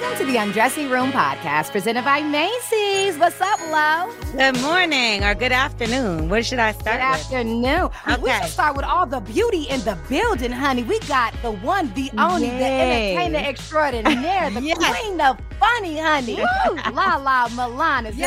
Welcome to the Undressing Room podcast presented by Macy's. What's up, Lo? Good morning or good afternoon. What should I start Good with? afternoon. We should start with all the beauty in the building, honey. We got the one, the only, the Yay. entertainer extraordinaire, the Yes. queen of funny, honey. Woo! LaLa Milan is in the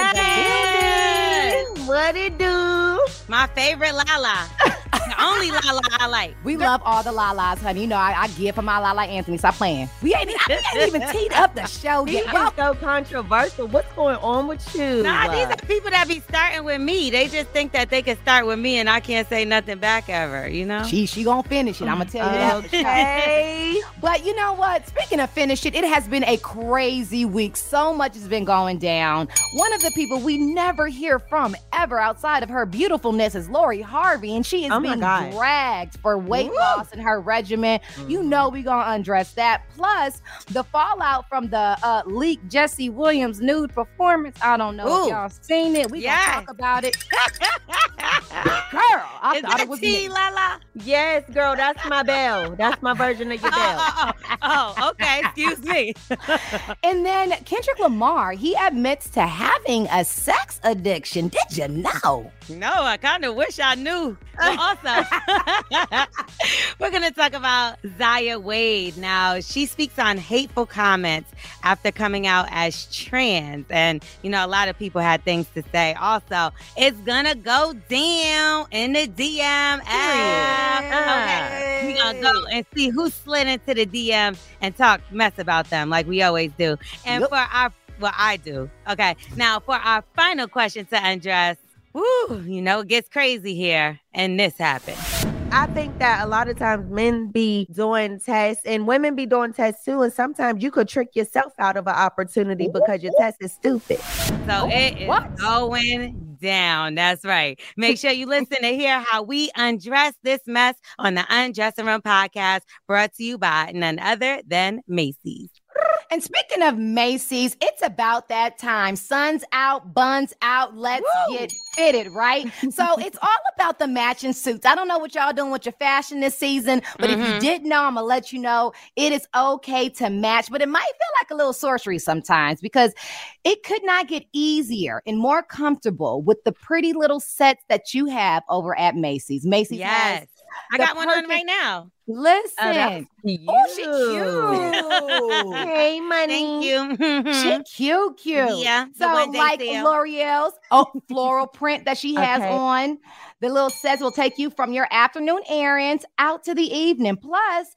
Yes. What it do? My favorite Lala. the only Lala I like. We love all the Lalas, honey. You know, I, I give for my Lala Anthony. Stop playing. We ain't, we ain't even teed up the show He yet. is so controversial. What's going on with you? Nah, these are people that be starting with me. They just think that they can start with me and I can't say nothing back ever, you know? She she gonna finish it. I'm gonna tell you that. Okay. But you know what? Speaking of finish it, it has been a crazy week. So much has been going down. One of the people we never hear from ever outside of her beautifulness is Lori Harvey, and she is Oh being God. dragged for weight Woo. loss in her regimen. You Mm-hmm. know we gonna undress that. Plus the fallout from the uh, leaked Jesse Williams nude performance. I don't know Ooh. if y'all seen it. We Yes. gonna talk about it. Girl, I Is thought it was tea. Lala? Yes, girl, that's my bell. That's my version of your bell. Oh, oh, oh, oh, okay. Excuse me. And then Kendrick Lamar, he admits to having a sex addiction. Did you know? No, I kind of wish I knew. But also, we're going to talk about Zaya Wade. Now, she speaks on hateful comments after coming out as trans. And, you know, a lot of people had things to say. Also, it's going to go down in the DM. Okay. We're going to go and see who slid into the DM and talk mess about them like we always do. And Yep. for our, well, I do. Okay. Now, for our final question to undress, woo, you know, it gets crazy here. And this happened. I think that a lot of times men be doing tests and women be doing tests too. And sometimes you could trick yourself out of an opportunity because your test is stupid. So it is what? going down. That's right. Make sure you listen to hear how we undress this mess on the Undressing Room podcast, brought to you by none other than Macy's. And speaking of Macy's, it's about that time. Sun's out, buns out. Let's Woo! get fitted, right? so it's all about the matching suits. I don't know what y'all doing with your fashion this season, but if you Mhm. didn't know, I'm gonna let you know it is okay to match, but it might feel like a little sorcery sometimes because it could not get easier and more comfortable with the pretty little sets that you have over at Macy's. Macy's has Yes. I got one on right now. listen. Oh, Oh, she cute. Hey, money. Thank you. She cute, cute. Yeah. So like. Lore'l's oh floral print that she has Okay. on. The little sets will take you from your afternoon errands out to the evening. Plus,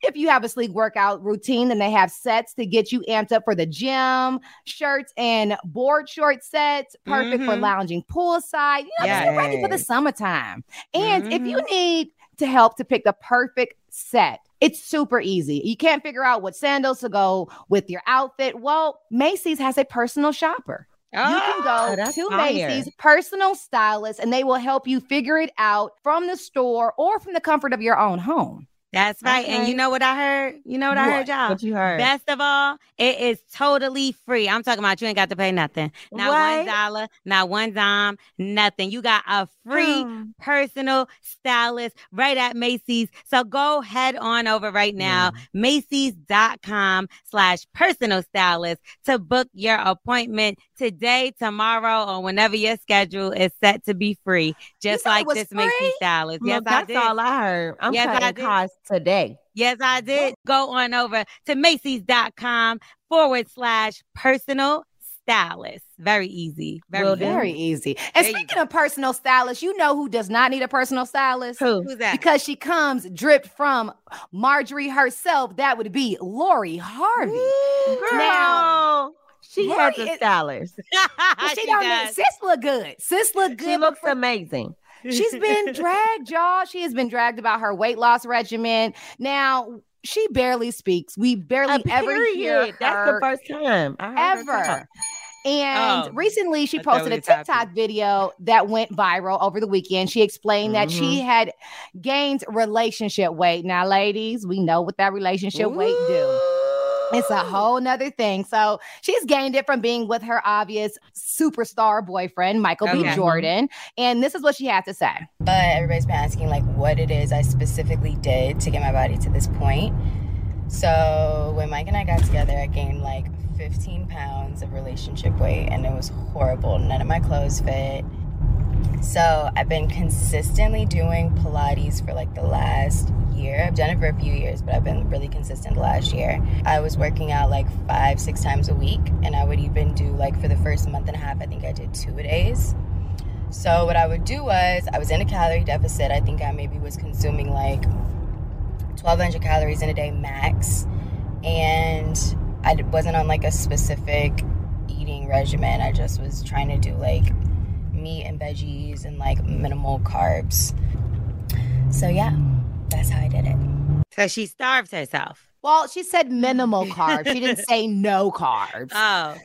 if you have a sleek workout routine, then they have sets to get you amped up for the gym, shirts and board short sets, perfect for Mhm. lounging poolside. You know, just get ready for the summertime. And if you Mhm. need to help to pick the perfect set, it's super easy. You can't figure out what sandals to go with your outfit. Well, Macy's has a personal shopper. You can ah, Oh, go to fire. Macy's personal stylist and they will help you figure it out from the store or from the comfort of your own home. That's right. And you know what I heard? You know what, I heard, y'all? What you heard? Best of all, it is totally free. I'm talking about you ain't got to pay nothing. Not one What? dollar, not one dime, nothing. You got a free Um, personal stylist right at Macy's. So go head on over right now, Macy's.com slash personal stylist to book your appointment today, tomorrow, or whenever your schedule is set to be free. Just like this free? Macy's stylist. Yes, I that's did. all I heard. I'm Yes, I cutting did. costs today. Yes, I did. Go on over to Macy's.com forward slash personal stylist. Very easy. Very Will easy. Very easy. And There speaking of personal stylist, you know who does not need a personal stylist? Who? Who's that? Because she comes dripped from Marjorie herself. That would be Lori Harvey. Girl, Now- she Lori has a stylist. Well, she, She don't does. need, sis look good. Sis look good. She looks before- amazing. She's been dragged, y'all. She has been dragged about her weight loss regimen. Now, she barely speaks. We barely ever hear period. That's the first time ever. And Oh, recently, she posted a. TikTok video that went viral over the weekend. She explained that she Mm-hmm. had gained relationship weight. Now, ladies, we know what that relationship weight do. It's a oh. whole nother thing. So she's gained it from being with her obvious superstar boyfriend, Michael B. Jordan. And this is what she had to say. but everybody's been asking like what it is I specifically did to get my body to this point. So when Mike and I got together, I gained like 15 pounds of relationship weight and it was horrible. None of my clothes fit. So I've been consistently doing Pilates for like the last year. I've done it for a few years, but I've been really consistent the last year. I was working out like five, six times a week, and I would even do like for the first month and a half, I think I did two a days. So what I would do was I was in a calorie deficit. I think I maybe was consuming like 1200 calories in a day max. And I wasn't on like a specific eating regimen. I just was trying to do like meat and veggies and like minimal carbs. So yeah, that's how I did it. So she starved herself. Well, she said minimal carbs. she didn't say no carbs. Oh.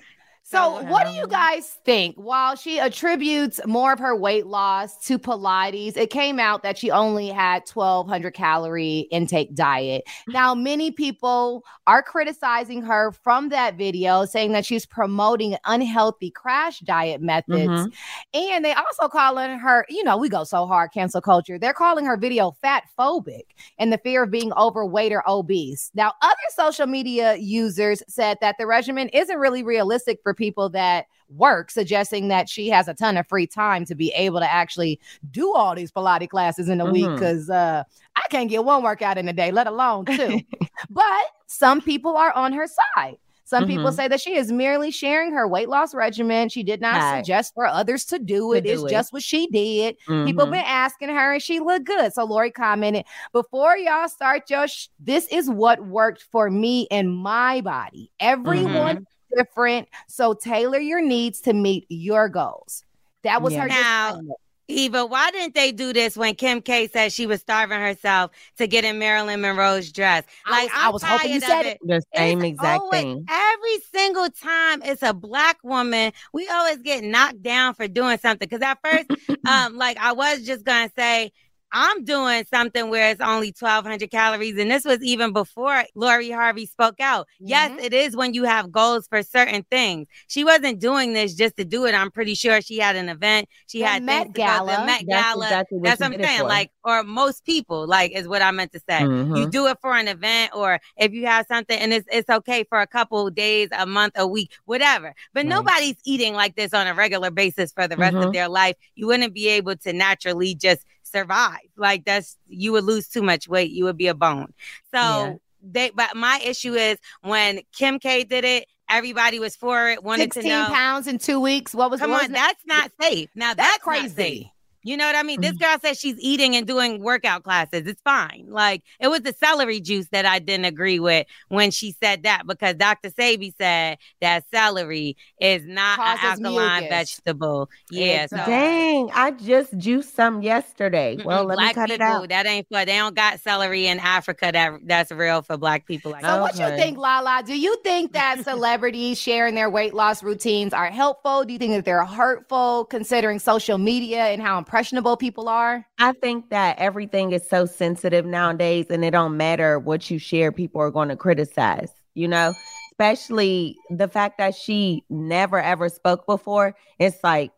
So, what do you guys think? While she attributes more of her weight loss to Pilates, it came out that she only had 1200 calorie intake diet. Now, many people are criticizing her from that video, saying that she's promoting unhealthy crash diet methods. Mhm. And they also calling her, you know, we go so hard, cancel culture. They're calling her video fat phobic and the fear of being overweight or obese. Now, other social media users said that the regimen isn't really realistic for people that work, suggesting that she has a ton of free time to be able to actually do all these Pilates classes in a week. Mhm. Because uh, I can't get one workout in a day, let alone two. but some people are on her side. Some people Mhm. say that she is merely sharing her weight loss regimen. She did not Right. suggest for others to do To it. It's it. just what she did. People Mhm. been asking her, and she looked good. So Lori commented, "Before y'all start your, sh- this is what worked for me and my body. Everyone different, so tailor your needs to meet your goals." That was Yeah. her. Now, disclaimer. Eva, why didn't they do this when Kim K said she was starving herself to get in Marilyn Monroe's dress? I was- I I'm was hoping you tired of said it. The same It's exact always- thing. Every single time it's a black woman, we always get knocked down for doing something. Because at first, um, like I was just gonna say, I'm doing something where it's only 1,200 calories, and this was even before Lori Harvey spoke out. Yes, Mhm. it is when you have goals for certain things. She wasn't doing this just to do it. I'm pretty sure she had an event. She The had Met things to Gala. the Met That's Gala. exactly what That's what I'm saying. Like, or most people, like, is what I meant to say. You Mhm. do it for an event, or if you have something, and it's it's okay for a couple days, a month, a week, whatever. But Right. nobody's eating like this on a regular basis for the rest of Mhm. their life. You wouldn't be able to naturally just survive. Like that's you would lose too much weight. You would be a bone. So Yeah. they. But my issue is when Kim K did it. Everybody was for it. Wanted to 16 know. pounds in two weeks. What was Come on, that's not safe. Now that's that's, crazy. You know what I mean? This Mm. girl says she's eating and doing workout classes. It's fine. Like it was the celery juice that I didn't agree with when she said that because Dr. Sebi said that celery is not an alkaline mucus. vegetable. Yeah, so. Dang, I just juiced some yesterday. Well, mm-mm, let me black cut it out. That ain't for they don't got celery in Africa that that's real for black people. Like So, that. what you think, Lala? Do you think that celebrities sharing their weight loss routines are helpful? Do you think that they're hurtful, considering social media and how impressionable people are? I think that everything is so sensitive nowadays, and it don't matter what you share, people are going to criticize, you know, especially the fact that she never ever spoke before. It's like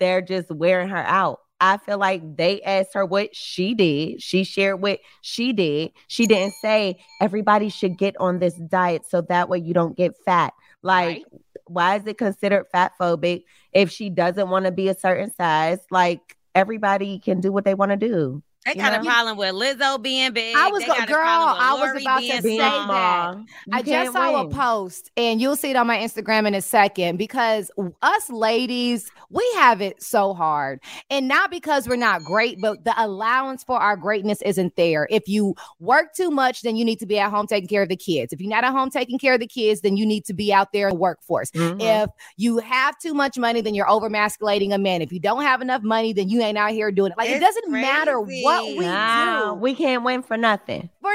they're just wearing her out. I feel like they asked her what she did. She shared what she did. She didn't say everybody should get on this diet so that way you don't get fat. Like, Right. why is it considered fat phobic if she doesn't want to be a certain size? Like, everybody can do what they want to do. They you got a problem with Lizzo being big. I was They go- a girl, I was Lori about to being say small. that. I just saw a post, and you'll see it on my Instagram in a second because us ladies, we have it so hard. And not because we're not great, but the allowance for our greatness isn't there. If you work too much, then you need to be at home taking care of the kids. If you're not at home taking care of the kids, then you need to be out there in the workforce. Mhm. If you have too much money, then you're overmasculating a man. If you don't have enough money, then you ain't out here doing it. Like it doesn't matter what crazy. we Nah, do we can't win for nothing. for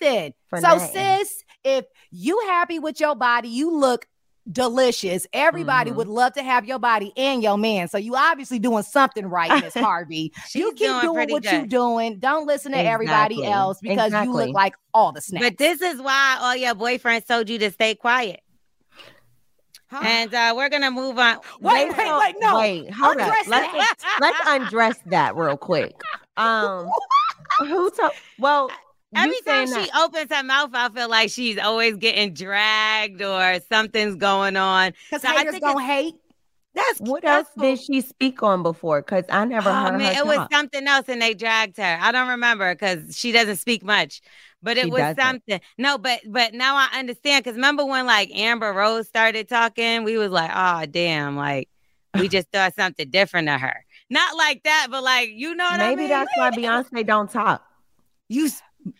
nothing. For so, nothing. sis, if you happy with your body, you look delicious. Everybody Mhm. would love to have your body and your man. So you obviously doing something right, Miss Harvey. you keep doing doing what you good. doing. Don't listen to everybody else because you look like all the snacks. But this is why all your boyfriends told you to stay quiet. Huh? And uh, we're gonna move on. Wait, They wait, wait, no. Wait, hold up. Let's, let's undress that real quick. Um, who told? Well, Every time she that. opens her mouth, I feel like she's always getting dragged or something's going on. Because so haters gonna hate. That's what else did she speak on before? Because I never oh, heard man, her. It talk. was something else, and they dragged her. I don't remember because she doesn't speak much, but it she was doesn't. something. No, but but now I understand. Because remember when like Amber Rose started talking, we was like, oh damn, like we just thought something different of her. Not like that, but like you know Maybe I mean? that's why Beyonce don't talk. You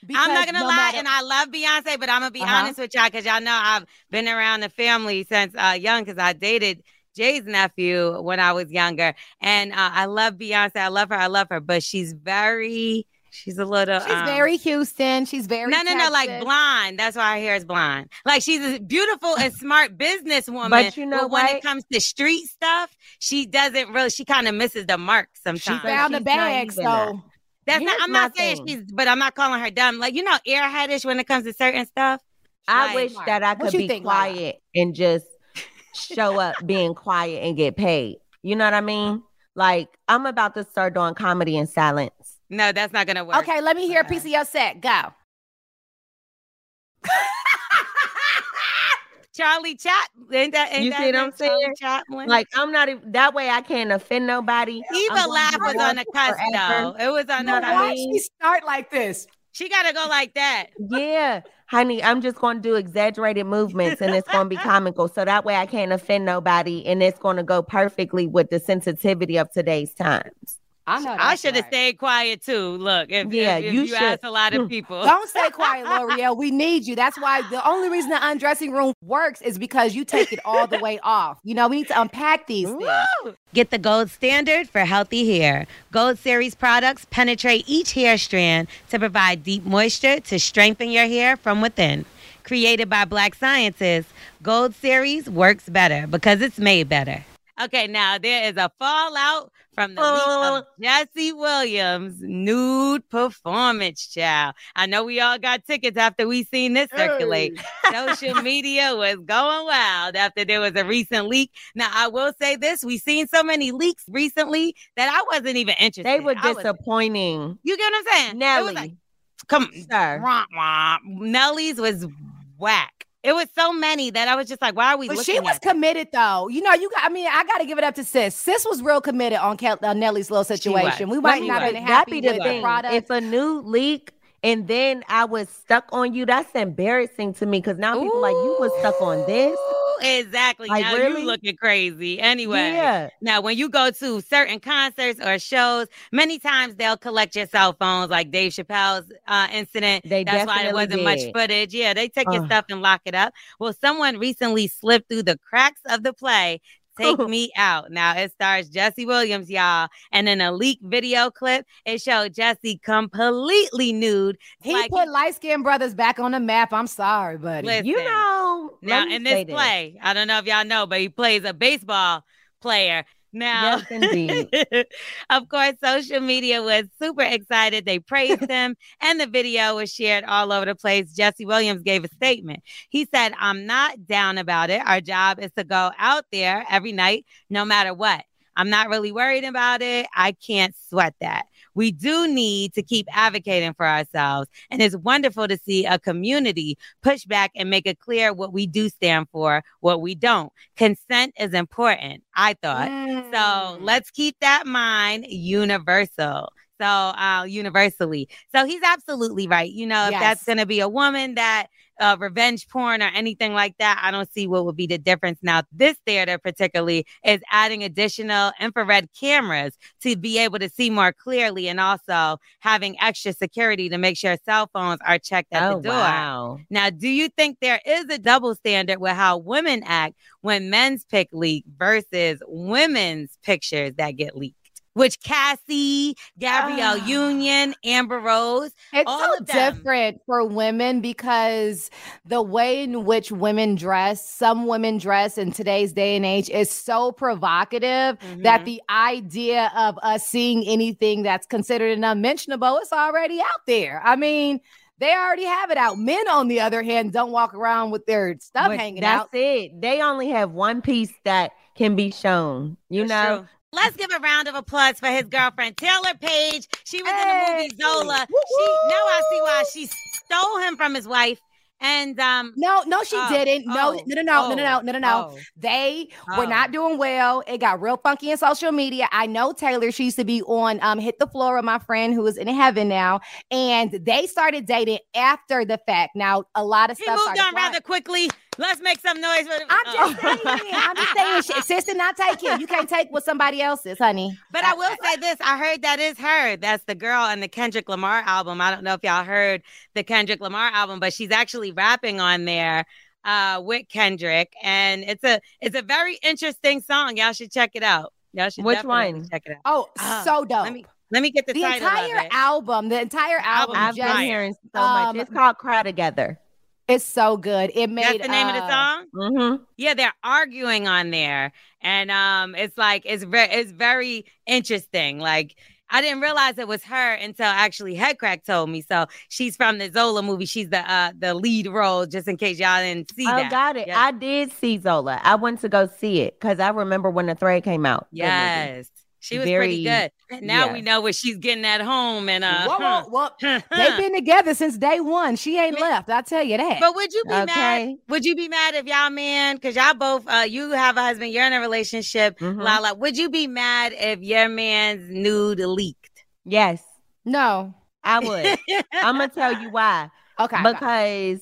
because I'm not gonna no lie, matter- and I love Beyonce, but I'm gonna be uh-huh. honest with y'all because y'all know I've been around the family since uh, young because I dated Jay's nephew when I was younger, and uh, I love Beyonce. I love her. I love her, but she's very. She's a little. She's um, very Houston. She's very. No, no, Texas. no. Like blind. That's why her hair is blind. Like she's a beautiful and smart businesswoman. but you know, but when it comes to street stuff, she doesn't really. She kind of misses the mark sometimes. She found the bag, so. That's Here's not. I'm not saying thing. she's, but I'm not calling her dumb. Like you know, airheadish when it comes to certain stuff. I like, wish that I could be think, quiet and just show up being quiet and get paid. You know what I mean? Like I'm about to start doing comedy in silence. No, that's not gonna work. Okay, let me hear a piece of your set. Go. Charlie Chaplin. Ain't that, ain't you that see what I'm saying? Chaplin? Like I'm not even that way. I can't offend nobody. Eva laugh was on the cusp though. It was on. No, why she start like this? She gotta go like that. Yeah, honey. I'm just gonna do exaggerated movements, and it's gonna be comical. So that way, I can't offend nobody, and it's gonna go perfectly with the sensitivity of today's times. I know. I should have right. stayed quiet too. Look, if, yeah, if, if you, you ask a lot of people. Don't stay quiet, Lore'l. We need you. That's why the only reason the undressing room works is because you take it all the way off. You know, we need to unpack these things. Get the gold standard for healthy hair. Gold Series products penetrate each hair strand to provide deep moisture to strengthen your hair from within. Created by Black scientists, Gold Series works better because it's made better. Okay, now there is a fallout from the leak of oh. Jesse Williams' nude performance, child. I know we all got tickets after we seen this circulate. Hey. Social media was going wild after there was a recent leak. Now, I will say this: we seen so many leaks recently that I wasn't even interested. They were disappointing. You get what I'm saying? Nelly, like, come, sir. Nelly's was whack. It was so many that I was just like, why are we? But she was committed though. You know, you got. I mean, I got to give it up to Sis. Sis was real committed on Kel- uh, Nelly's little situation. We might not have been happy with the, the product. If a new leak and then I was stuck on you, that's embarrassing to me because now Ooh. people like you was stuck on this exactly. Like, now really? you looking crazy. Anyway, yeah. Now, when you go to certain concerts or shows, many times they'll collect your cell phones, like Dave Chappelle's uh, incident. They That's why there wasn't did. much footage. Yeah, they take uh. your stuff and lock it up. Well, someone recently slipped through the cracks of the play Take Me Out. Now it stars Jesse Williams, y'all. And in a leaked video clip, it showed Jesse completely nude. He like put light skinned brothers back on the map. I'm sorry, buddy. Listen, you know, now in this play, I don't know if y'all know, but he plays a baseball player now, yes, indeed. of course, social media was super excited. They praised him, and the video was shared all over the place. Jesse Williams gave a statement. He said, I'm not down about it. Our job is to go out there every night, no matter what. I'm not really worried about it. I can't sweat that we do need to keep advocating for ourselves. And it's wonderful to see a community push back and make it clear what we do stand for, what we don't. Consent is important, I thought. Mm. So let's keep that mind universal. So, uh, universally. So he's absolutely right. You know, if that's going to be a woman that uh, revenge porn or anything like that, I don't see what would be the difference. Now, this theater particularly is adding additional infrared cameras to be able to see more clearly and also having extra security to make sure cell phones are checked at oh, the door. Wow. Now, do you think there is a double standard with how women act when men's pick leak versus women's pictures that get leaked? Which Cassie, Gabrielle uh, Union, Amber Rose. It's so different for women because the way in which women dress, some women dress in today's day and age is so provocative mm-hmm. that the idea of us seeing anything that's considered an unmentionable is already out there. I mean, they already have it out. Men, on the other hand, don't walk around with their stuff but hanging that's out. That's it. They only have one piece that can be shown. You that's know, true Let's give a round of applause for his girlfriend, Taylour Paige. She was hey. in the movie Zola. Woo-woo. She now I see why she stole him from his wife. And um no, no, she oh, didn't. No, oh, no, no, no, no, no, no, no, no. Oh. They were not oh. doing well. It got real funky in social media. I know Taylour, she used to be on um Hit the Floor with my friend who is in heaven now. And they started dating after the fact. Now a lot of he stuff moved on flying. rather quickly. Let's make some noise. For I'm just saying, I'm just saying, sh- sister, not taking. You can't take what somebody else is, honey. But I will say this: I heard that is her. That's the girl on the Kendrick Lamar album. I don't know if y'all heard the Kendrick Lamar album, but she's actually rapping on there uh, with Kendrick, and it's a it's a very interesting song. Y'all should check it out. Y'all should Which definitely one? check it out. Oh, Ah, so dope. Let me let me get the, the title entire of it. album, the entire album, Album I've just, been hearing so Um, much. It's called Cry Together. It's so good. It made That's the name of the uh, song. Mm-hmm. Yeah, they're arguing on there, and um, it's like it's very it's very interesting. Like I didn't realize it was her until actually Headkrack told me. So she's from the Zola movie. She's the uh the lead role. Just in case y'all didn't see Oh, that. got it. Yeah. I did see Zola. I went to go see it because I remember when the thread came out. Good. Yes, she was pretty good. Now yeah. we know what she's getting at home. And uh, Whoa, whoa, whoa. They've been together since day one. She ain't left. I tell you that. But would you be mad? Would you be mad if y'all man, because y'all both, uh, you have a husband, you're in a relationship, Mhm. Lala. Would you be mad if your man's nude leaked? Yes, no. I would. I'm gonna tell you why. Okay. Because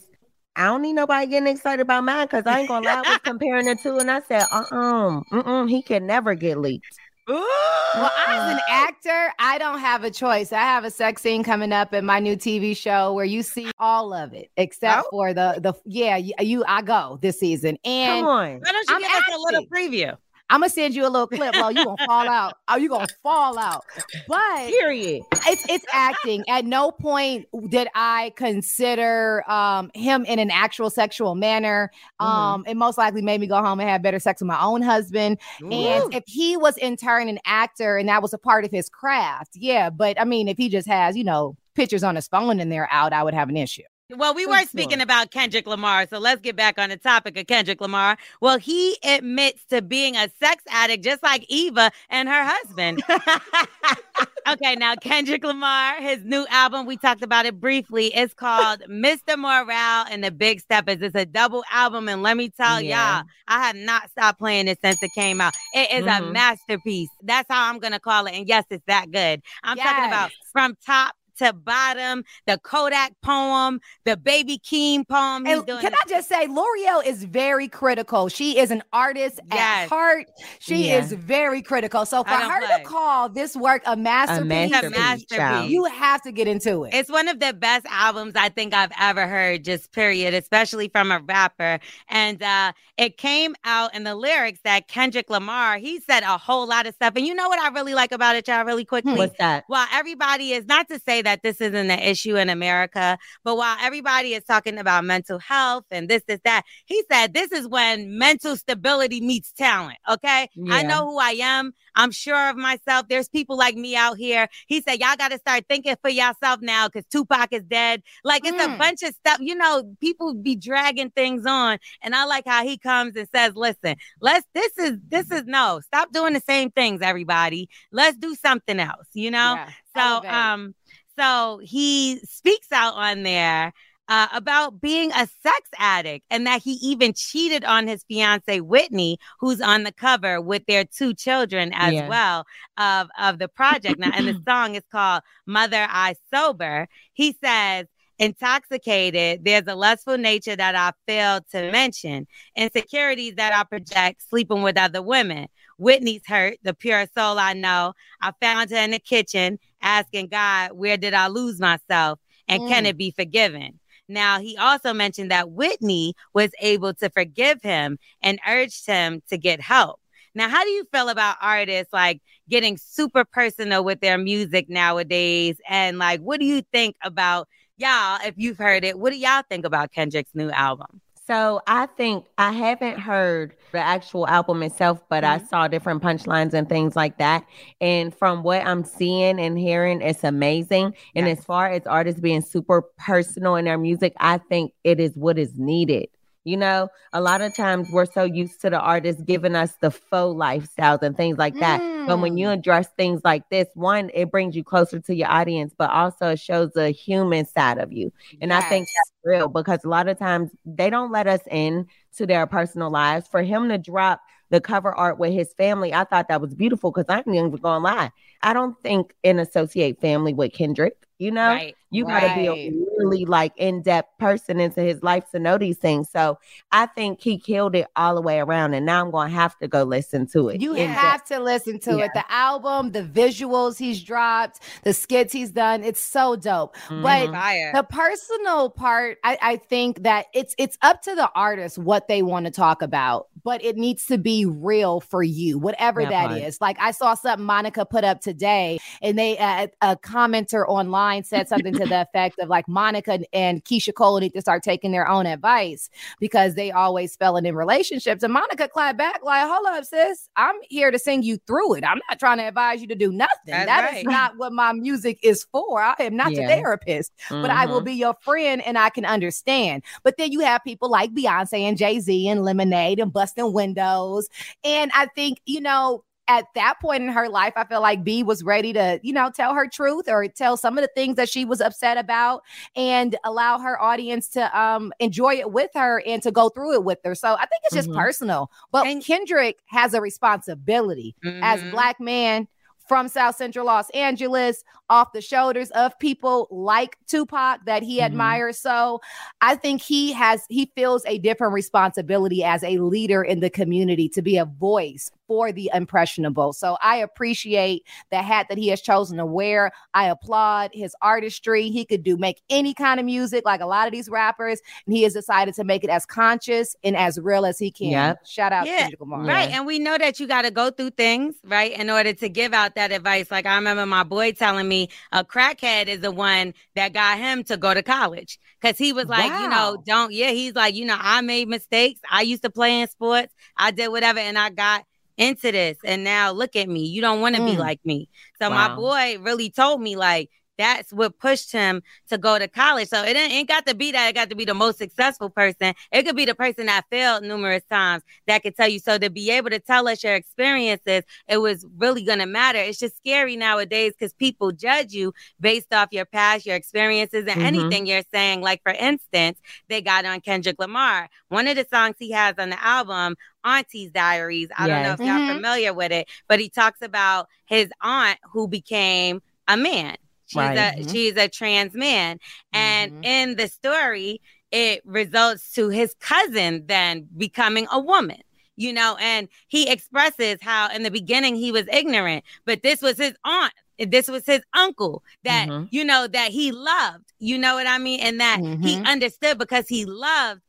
I don't need nobody getting excited about mine. Because I ain't gonna lie, I was comparing the two, and I said, uh, uh mm, he can never get leaked. Well, as an actor, I don't have a choice. I have a sex scene coming up in my new TV show where you see all of it, except Oh. for the the yeah. You, you I go this season, and Come on. Why don't you I'm give us a little preview? I'm gonna send you a little clip. Oh, you gonna fall out? Oh, you gonna fall out? But Period. it's it's acting. At no point did I consider um him in an actual sexual manner. Mhm. Um, it most likely made me go home and have better sex with my own husband. And if he was in turn an actor and that was a part of his craft, yeah. But I mean, if he just has, you know, pictures on his phone and they're out, I would have an issue. Well, we were speaking about Kendrick Lamar, so let's get back on the topic of Kendrick Lamar. Well, he admits to being a sex addict, just like Eva and her husband. okay, now Kendrick Lamar, his new album, we talked about it briefly. It's called Mr. Morale and the Big Steppers. It's a double album, and let me tell Yeah. y'all, I have not stopped playing it since it came out. It is a Mhm. masterpiece. That's how I'm gonna call it. And yes, it's that good. I'm talking about from top to bottom, the Kodak poem, the Baby Keem poem. And doing can the- I just say, Lore'l is very critical. She is an artist Yes. at heart. She Yeah. is very critical. So for I don't her play. to call this work a masterpiece, a masterpiece, masterpiece. you have to get into it. It's one of the best albums I think I've ever heard, just period, especially from a rapper. And uh, it came out in the lyrics that Kendrick Lamar, he said a whole lot of stuff. And you know what I really like about it, y'all, really quickly? What's that? while everybody is not to say that this isn't an issue in America, but while everybody is talking about mental health and this, this, that, he said this is when mental stability meets talent. Okay. I know who I am. I'm sure of myself. There's people like me out here. He said, Y'all got to start thinking for yourself now because Tupac is dead. Like it's a Mm. bunch of stuff. You know, people be dragging things on. And I like how he comes and says, Listen, let's, this is, this is no, stop doing the same things, everybody. Let's do something else, you know? Yeah. So um so he speaks out on there uh, about being a sex addict and that he even cheated on his fiance Whitney, who's on the cover with their two children as Yeah. well of of the project. Now, and the song is called "Mother I Sober." He says. Intoxicated, there's a lustful nature that I failed to mention, insecurities that I project sleeping with other women. Whitney's hurt, the pure soul I know. I found her in the kitchen asking God, where did I lose myself? And can Mm. it be forgiven? Now, he also mentioned that Whitney was able to forgive him and urged him to get help. Now, how do you feel about artists like getting super personal with their music nowadays? And like, what do you think about y'all? If you've heard it, what do y'all think about Kendrick's new album? So I think I haven't heard the actual album itself, but I Mhm. saw different punchlines and things like that. And from what I'm seeing and hearing, it's amazing. And Yes. as far as artists being super personal in their music, I think it is what is needed. You know, a lot of times we're so used to the artist giving us the faux lifestyles and things like that. Mm. But when you mm. address things like this, one, it brings you closer to your audience, but also it shows the human side of you. And yes. I think that's real because a lot of times they don't let us in to their personal lives. For him to drop the cover art with his family, I thought that was beautiful because I'm even going to lie. I don't think and associate family with Kendrick. You know, right, you got to right. be a really like in depth person into his life to know these things. So I think he killed it all the way around. And now I'm going to have to go listen to it. You have to listen to yeah. it. The album, the visuals he's dropped, the skits he's done. It's so dope. Mm-hmm. But the personal part, I, I think that it's it's up to the artist what they want to talk about, but it needs to be real for you, whatever that, that is. Like I saw something Monica put up today, and they uh, a commenter online said something to the effect of like Monica and Keyshia Cole need to start taking their own advice because they always failing in relationships. And Monica clapped back like, "Hold up, sis, I'm here to sing you through it. I'm not trying to advise you to do nothing. That's that right. is not what my music is for. I am not yeah. therapist, mm-hmm. but I will mm-hmm. be your friend and I can understand." But then you have people like Beyonce and Jay Z and Lemonade and busting windows, and I think you know at that point in her life, I feel like B was ready to, you know, tell her truth or tell some of the things that she was upset about and allow her audience to um enjoy it with her and to go through it with her. So I think it's just mm-hmm. personal. But and- Kendrick has a responsibility mm-hmm. as black man from South Central Los Angeles off the shoulders of people like Tupac that he mm-hmm. admires. So I think he has, he feels a different responsibility as a leader in the community to be a voice for the impressionable. So I appreciate the hat that he has chosen to wear. I applaud his artistry. He could do make any kind of music like a lot of these rappers, and he has decided to make it as conscious and as real as he can. Yep. Shout out yeah, Right. And we know that you got to go through things, right, in order to give out that advice. Like I remember my boy telling me a crackhead is the one that got him to go to college because he was like, wow. you know, don't, yeah, he's like, you know, I made mistakes. I used to play in sports. I did whatever, and I got into this and now look at me you don't want to mm. be like me so wow. my boy really told me like that's what pushed him to go to college. So it ain't got to be that it got to be the most successful person. It could be the person that failed numerous times that could tell you. So to be able to tell us your experiences, it was really going to matter. It's just scary nowadays because people judge you based off your past, your experiences, and mm-hmm. anything you're saying. Like, for instance, they got on Kendrick Lamar. One of the songs he has on the album, Auntie's Diaries. I yes. don't know if y'all mm-hmm. familiar with it, but he talks about his aunt who became a man. She's right. a mm-hmm. she's a trans man. And mm-hmm. in the story, it results to his cousin then becoming a woman you know, and he expresses how in the beginning he was ignorant, but this was his aunt, this was his uncle that, mm-hmm. you know, that he loved, you know what I mean? And that mm-hmm. he understood because he loved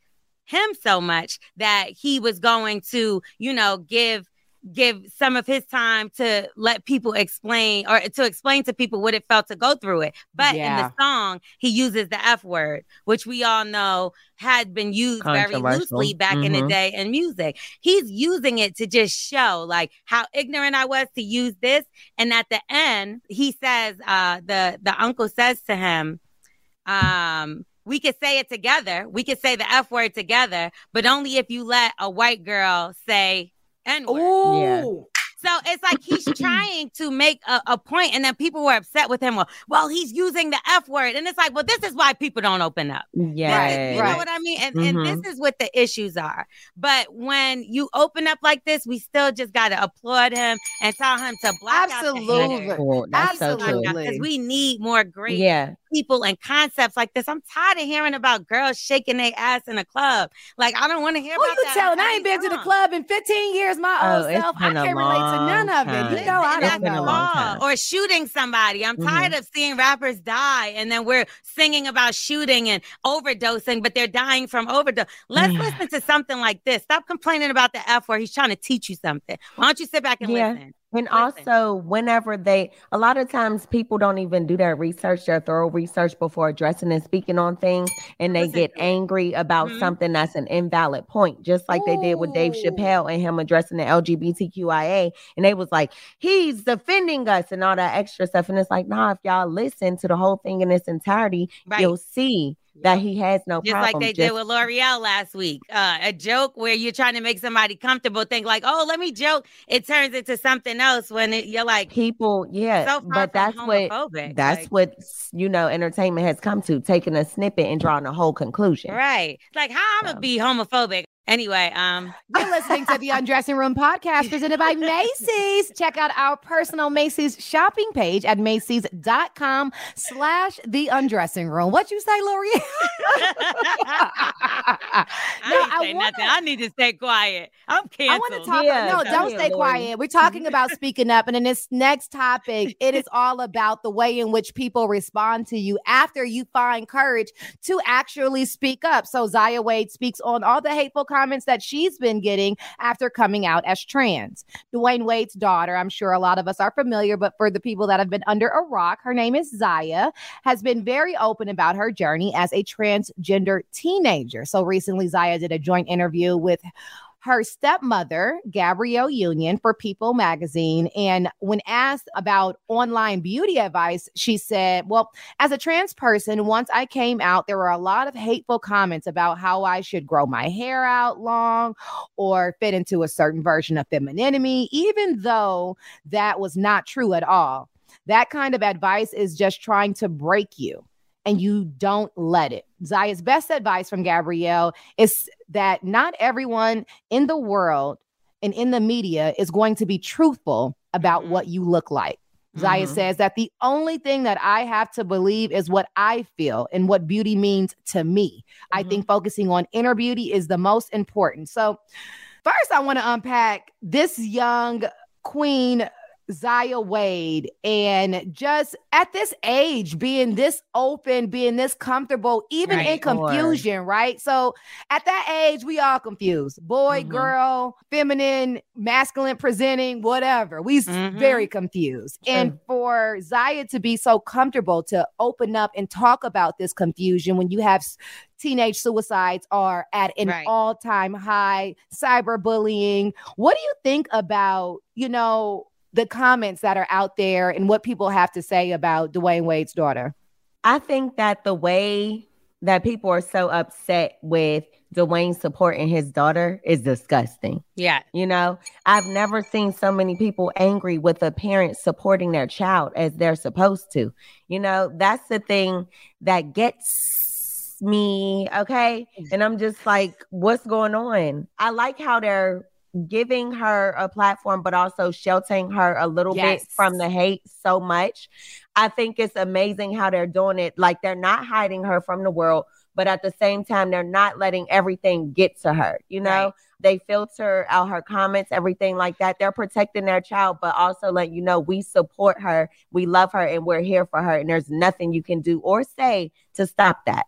him so much that he was going to, you know, give give some of his time to let people explain or to explain to people what it felt to go through it. But yeah. in the song, he uses the F word, which we all know had been used very loosely back mm-hmm. in the mm-hmm. day in music. He's using it to just show like how ignorant I was to use this. And at the end, he says, uh, the the uncle says to him, um, we could say it together. We could say the F word together, but only if you let a white girl say N word. Yeah. So it's like he's trying to make a, a, point, and then people were upset with him. Well, well, he's using the F word, and it's like, well, this is why people don't open up. Yeah, right. you right. know what I mean. And, mm-hmm. and this mm-hmm. is what the issues are. But when you open up like this, we still just got to applaud him and tell him to block absolutely, out absolutely, because we need more great yeah. people and concepts like this. I'm tired of hearing about girls shaking their ass in a club. Like I don't want to hear. Who about you that. telling? I ain't been to the club in 15 years. My oh, old self. I can't relate to none of it. You know, I don't know. Or shooting somebody. I'm mm-hmm. tired of seeing rappers die and then we're singing about shooting and overdosing, but they're dying from overdose. Let's listen to something like this. Stop complaining about the F word. He's trying to teach you something. Why don't you sit back and yeah. listen? And also, whenever they, a lot of times people don't even do their research, their thorough research before addressing and speaking on things, and they Listen. get angry about mm-hmm. something that's an invalid point, just like Ooh. they did with Dave Chappelle and him addressing the LGBTQIA. And they was like, he's defending us and all that extra stuff. And it's like, nah, if y'all listen to the whole thing in its entirety, right. you'll see that he has no just problem. like they did with Lore'l last week. Uh, a joke where you're trying to make somebody comfortable, think like, "Oh, let me joke." It turns into something else when it, you're like, people, yeah. so but that's what that's like, what you know entertainment has come to, taking a snippet and drawing a whole conclusion. right. Like, how I'm gonna be homophobic anyway? Um, You're listening to the Undressing Room podcast presented by Macy's. Check out our personal Macy's shopping page at Macy's.com slash the undressing room. What you say, Lori? I No, ain't I say wanna- nothing. I need to stay quiet. I'm kidding. I want to talk. Yeah, no, don't ahead, stay Lori. quiet. We're talking about speaking up, and in this next topic, it is all about the way in which people respond to you after you find courage to actually speak up. So Zaya Wade speaks on all the hateful comments that she's been getting after coming out as trans. Dwyane Wade's daughter, I'm sure a lot of us are familiar, but for the people that have been under a rock, her name is Zaya, has been very open about her journey as a transgender teenager. So recently, Zaya did a joint interview with her stepmother, Gabrielle Union, for People magazine. And when asked about online beauty advice, she said, Well, as a trans person, once I came out, there were a lot of hateful comments about how I should grow my hair out long or fit into a certain version of femininity, even though that was not true at all. That kind of advice is just trying to break you and you don't let it. Zaya's best advice from Gabrielle is that not everyone in the world and in the media is going to be truthful about Mhm. what you look like. Zaya Mhm. says that the only thing that I have to believe is what I feel and what beauty means to me. I Mhm. think focusing on inner beauty is the most important. So, first, I want to unpack this young queen. Zaya Wade, and just at this age, being this open, being this comfortable, even in Right. confusion, right? So at that age, we all confused boy, Mhm. girl, feminine, masculine presenting, whatever. We Mhm. very confused. And for Zaya to be so comfortable to open up and talk about this confusion when you have teenage suicides are at an Right. all-time high, cyberbullying. What do you think about, you know, the comments that are out there and what people have to say about Dwyane Wade's daughter? I think that the way that people are so upset with Dwyane supporting his daughter is disgusting. yeah. You know, I've never seen so many people angry with a parent supporting their child as they're supposed to. You know, that's the thing that gets me, okay? Mm. And I'm just like, what's going on? I like how they're giving her a platform, but also sheltering her a little Yes. bit from the hate so much. I think it's amazing how they're doing it. Like they're not hiding her from the world, but at the same time, they're not letting everything get to her. You know, Right. they filter out her comments, everything like that. They're protecting their child, but also letting you know we support her, we love her, and we're here for her. And there's nothing you can do or say to stop that.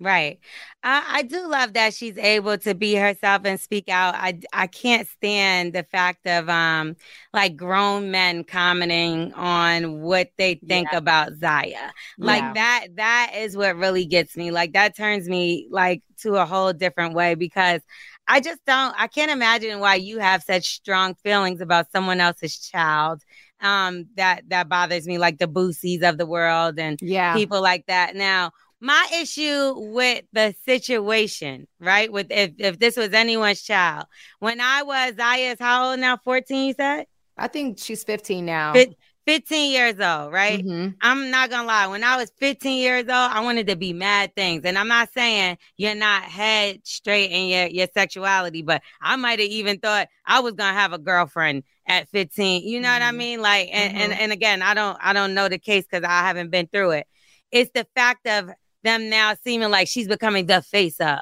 Right. I, I do love that she's able to be herself and speak out. I I can't stand the fact of um like grown men commenting on what they think about Zaya. Like Yeah. that that is what really gets me. Like that turns me like to a whole different way because I just don't I can't imagine why you have such strong feelings about someone else's child. Um that that bothers me like the boosies of the world and Yeah. people like that. Now, my issue with the situation, right? With if if this was anyone's child, when I was Zaya's how old now? 14, you said? I think she's 15 now. Fif- 15 years old, right? Mhm. I'm not gonna lie. When I was 15 years old, I wanted to be mad things. And I'm not saying you're not head straight in your, your sexuality, but I might have even thought I was gonna have a girlfriend at 15. You know what I Mhm. mean? Like, and, and Mhm. and again, I don't I don't know the case because I haven't been through it. It's the fact of them now seeming like she's becoming the face of.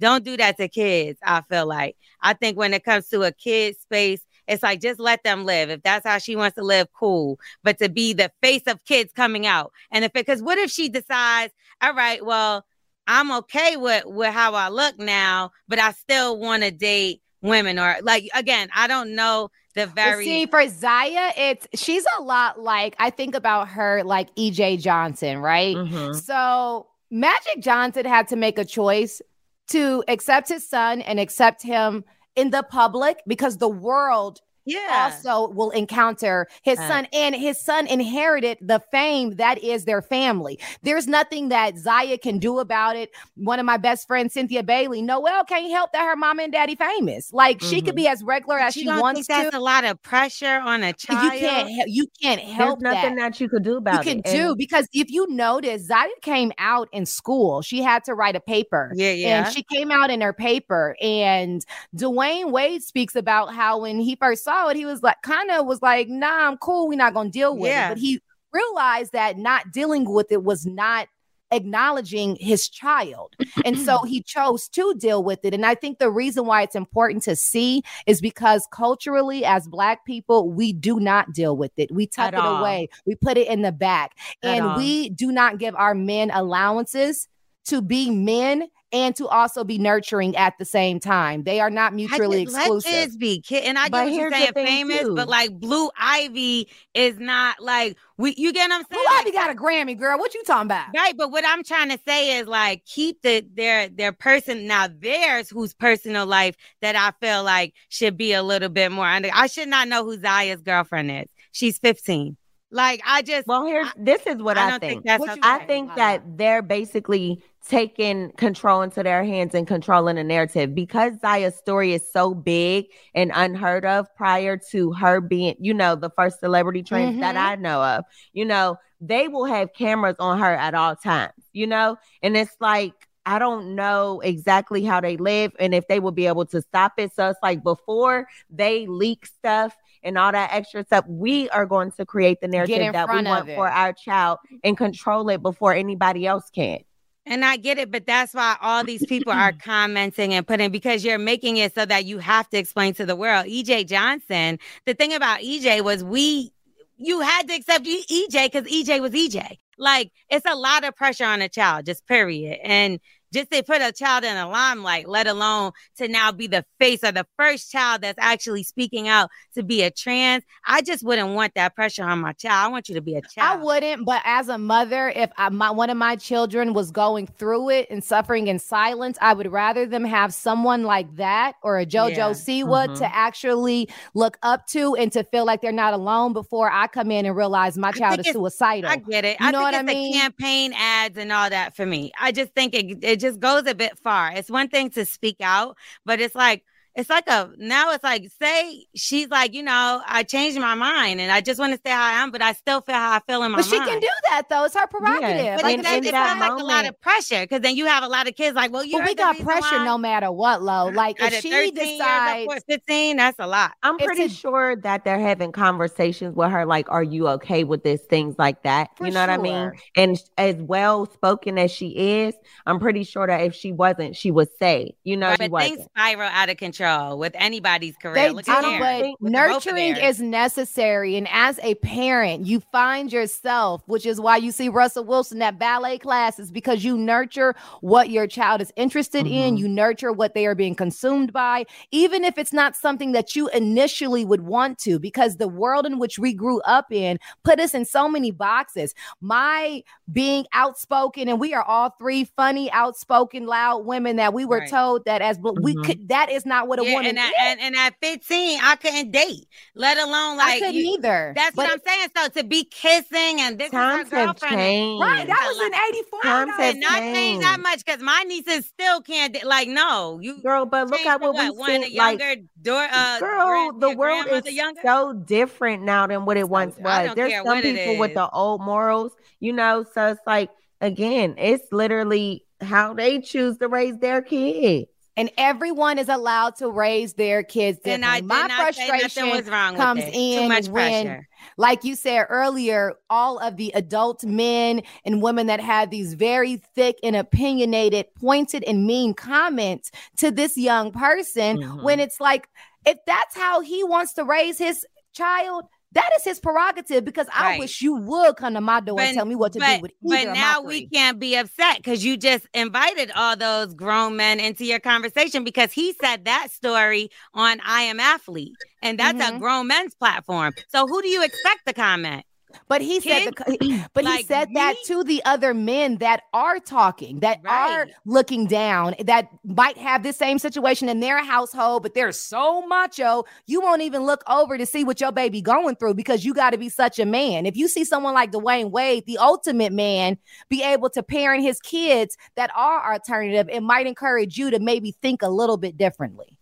Don't do that to kids, I feel like. I think when it comes to a kid space, it's like just let them live. If that's how she wants to live, cool. But to be the face of kids coming out, and if because what if she decides, all right, well, I'm okay with with how I look now, but I still want to date women or like again, I don't know the But very see, for Zaya, it's she's a lot like I think about her like EJ Johnson, right? Mhm. So Magic Johnson had to make a choice to accept his son and accept him in the public because the world yeah. also will encounter his Right. son, and his son inherited the fame that is their family. There's nothing that Zaya can do about it. One of my best friends, Cynthia Bailey, Noelle can't help that her mom and daddy famous. Like she could Mhm. be as regular as she don't wants think to. that's a lot of pressure on a child You can't. You can't There's help nothing that that. you could do about it. you can it. do And- because if you notice, Zaya came out in school. She had to write a paper. Yeah, yeah. And she came out in her paper. And Dwyane Wade speaks about how when he first saw it, he was like, kind of was like, nah, I'm cool. We're not going to deal with Yeah. it. But he realized that not dealing with it was not acknowledging his child. And so he chose to deal with it. And I think the reason why it's important to see is because culturally, as Black people, we do not deal with it. We tuck At it all. away, we put it in the back, At and all. we do not give our men allowances to be men and to also be nurturing at the same time. They are not mutually get- Let exclusive. kids be kid, and I get But what you're saying, famous, too. but like Blue Ivy is not like we. You get what I'm saying? Blue? Ivy got a Grammy, girl. What you talking about? Right, but what I'm trying to say is like keep the their their person now theirs whose personal life that I feel like should be a little bit more under. I should not know who Zaya's girlfriend is. She's 15. Like I just well, here's this is what I I, don't think think. that's What I think Lala. that they're basically taking control into their hands and controlling the narrative because Zaya's story is so big and unheard of prior to her being, you know, the first celebrity trends that Mhm. I know of. You know, they will have cameras on her at all times, you know, and it's like, I don't know exactly how they live and if they will be able to stop it. So it's like before they leak stuff and all that extra stuff, we are going to create the narrative that we want it. for our child and control it before anybody else can. And I get it, but that's why all these people are commenting and putting because you're making it so that you have to explain to the world. EJ Johnson, the thing about EJ was we you had to accept EJ because EJ was EJ. Like it's a lot of pressure on a child, just period. And just to put a child in the limelight, let alone to now be the face or the first child that's actually speaking out to be a trans. I just wouldn't want that pressure on my child. I want you to be a child. I wouldn't, but as a mother, if I, my one of my children was going through it and suffering in silence, I would rather them have someone like that or a JoJo Yeah. Siwa Mhm. to actually look up to and to feel like they're not alone before I come in and realize my child is suicidal. I get it. You I know think what I mean? the campaign ads and all that for me. I just think it it just goes a bit far. It's one thing to speak out, but it's like it's like a now it's like say she's like you know I changed my mind and I just want to stay how I am, but I still feel how I feel in my but she can do that though. It's her prerogative. Yeah. But Like, it, in- that's it, in it that feels like a lot of pressure because then you have a lot of kids like, well, you. but we got pressure no matter what, Lo. Like if she 13 years decides, old, 15, that's a lot. I'm It's pretty a- sure that they're having conversations with her, like, "Are you okay with this?" Things like that. You know what I mean? And as well spoken as she is, I'm pretty sure that if she wasn't, she would say, "You know, Right, she but wasn't." things spiral out of control with anybody's career. They Look do, at don't Karen, think- with the both of nurturing is necessary. And as a parent, you find yourself, which is why you see Russell Wilson at ballet classes, because you nurture what your child is interested in, Mhm. you nurture what they are being consumed by, even if it's not something that you initially would want to, because the world in which we grew up in put us in so many boxes. My being outspoken, and we are all three funny, outspoken, loud women that we were Right. told that as we Mhm. could that is not what a Yeah, woman and, is. at, and, and at 15, I couldn't date, let alone I like couldn't you- either. That's But what I'm saying. So to be kissing and this Times is her have girlfriend. and- changed. Right, that was Like, in '84. times though. have Did not change that much because my nieces still can't. da- Like, no, you. Girl, but look at what, what? we One seen. a Like, door. Uh, girl, grand- the world is younger. so different now than what it once was. don't There's some people with the old morals, you know. So it's like, again, it's literally how they choose to raise their kids. And everyone is allowed to raise their kids and I My not say nothing frustration was wrong comes in Too much when- pressure. like you said earlier, all of the adult men and women that have these very thick and opinionated, pointed and mean comments to this young person, Mhm. when it's like, if that's how he wants to raise his child, that is his prerogative. Because I Right. wish you would come to my door and tell me what to but, do with it. but either of now we can't be upset because you just invited all those grown men into your conversation because he said that story on I Am Athlete, and that's a Mhm. grown men's platform. So who do you expect to comment? But he said, the, but like he said that to the other men that are talking, that are looking down, that might have this same situation in their household, but they're so macho, you won't even look over to see what your baby going through because you got to be such a man. If you see someone like Dwyane Wade, the ultimate man, be able to parent his kids that are alternative, it might encourage you to maybe think a little bit differently.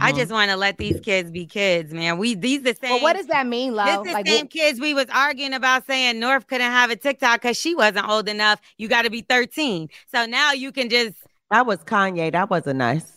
I Mhm. just want to let these kids be kids, man. We these the same. But what does that mean, This Lo? the Like, same what- kids we was arguing about saying North couldn't have a TikTok because she wasn't old enough. You got to be 13. So now you can just. that was Kanye. That wasn't nice.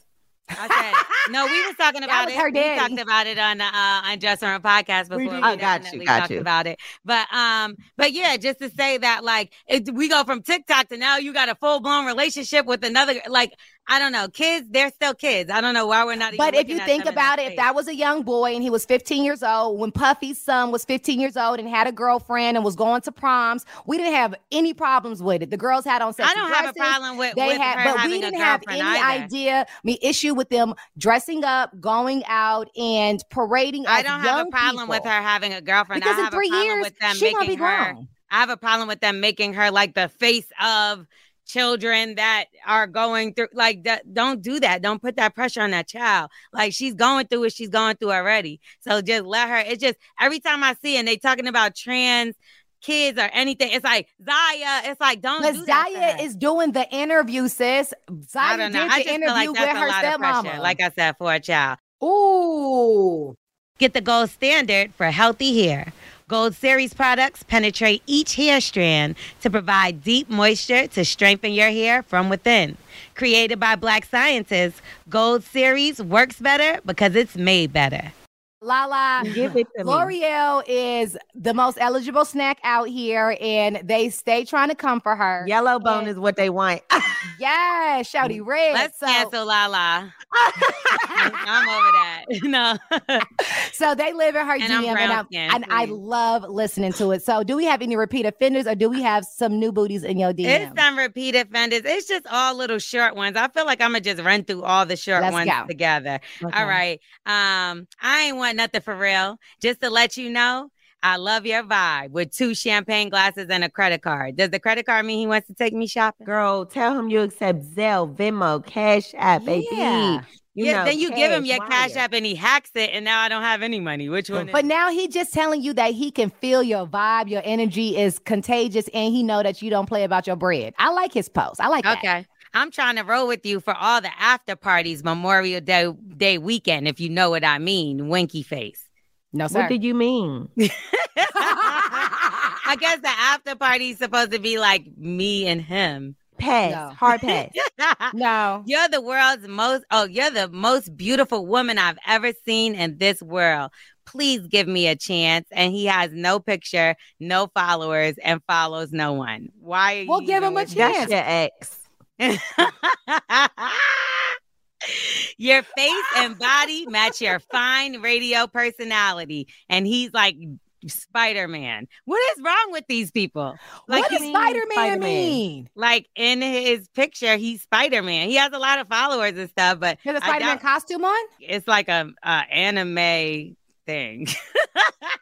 I said no. We was talking That about was it. her We talked about it on the uh, on Just on podcast before. We We. Oh, got you, definitely got talked you. about it. But um, but yeah, just to say that like it, we go from TikTok to now you got a full blown relationship with another. Like I don't know, kids. They're still kids. I don't know why we're not. But if you think about it, if that was a young boy and he was 15 years old, when Puffy's son was 15 years old and had a girlfriend and was going to proms, we didn't have any problems with it. The girls had on sexy I don't have a problem with, They with had, but we didn't have any either. idea, me issue with them dressing up, going out, and parading. I don't have a problem with her having a girlfriend. because I in three a problem years with them she gonna be her. grown. I have a problem with them making her like the face of children that are going through like that don't do that don't put that pressure on that child like she's going through what she's going through already so just let her it's just every time i see and they talking about trans kids or anything it's like zaya it's like don't do Zaya is doing the interview, sis. Zaya I don't know. did I the just feel interview like that's with a her lot of pressure. stepmama. Like I said, for a child. Ooh. Get the gold standard for healthy hair. Gold Series products penetrate each hair strand to provide deep moisture to strengthen your hair from within. Created by black scientists, Gold Series works better because it's made better. Lala, Give it to me. Lore'l is the most eligible snack out here, and they stay trying to come for her. Yellow bone And- is what they want. Yeah, Shouty Red. Let's so, cancel Lala. I'm over that. No. so they live in her And I'm DM, and, I'm- skin, and I love listening to it. So, do we have any repeat offenders, or do we have some new booties in your DM? It's some repeat offenders. It's just all little short ones. I feel like I'm gonna just run through all the short Let's ones go. together. Okay. All right. Um, I ain't want nothing for real. Just to let you know, I love your vibe with two champagne glasses and a credit card. Does the credit card mean he wants to take me shopping? Girl, tell him you accept Zelle, Venmo, Cash App, baby. Yeah. You yeah, know, then you give him your cash cash app and he hacks it, and now I don't have any money. Which one? Is But now he just telling you that he can feel your vibe, your energy is contagious, and he know that you don't play about your bread. I like his post. I like that. Okay. I'm trying to roll with you for all the after parties Memorial Day, Day weekend, if you know what I mean. Winky face. No, sir. What did you mean? I guess the after party is supposed to be like me and him. Pass. No. Hard pass. no. You're the world's most oh, you're the most beautiful woman I've ever seen in this world. Please give me a chance. And he has no picture, no followers, and follows no one. Why are We'll you give him a with me? chance. That's your ex. your face and body match your fine radio personality. And he's like Spider Man. What is wrong with these people? Like, what does Spider Man Spider-Man. mean? like in his picture, he's Spider Man. He has a lot of followers and stuff, but He has a Spider Man costume on? it's like a, a anime thing.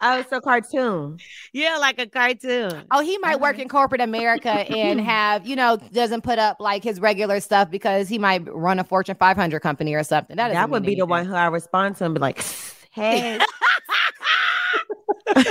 Oh, it's a cartoon. yeah, like a cartoon. Oh, he might work uh-huh. in corporate America and have, you know, doesn't put up like his regular stuff because he might run a Fortune 500 company or something. That, That, would mean be the one who I respond to and be like, hey. what?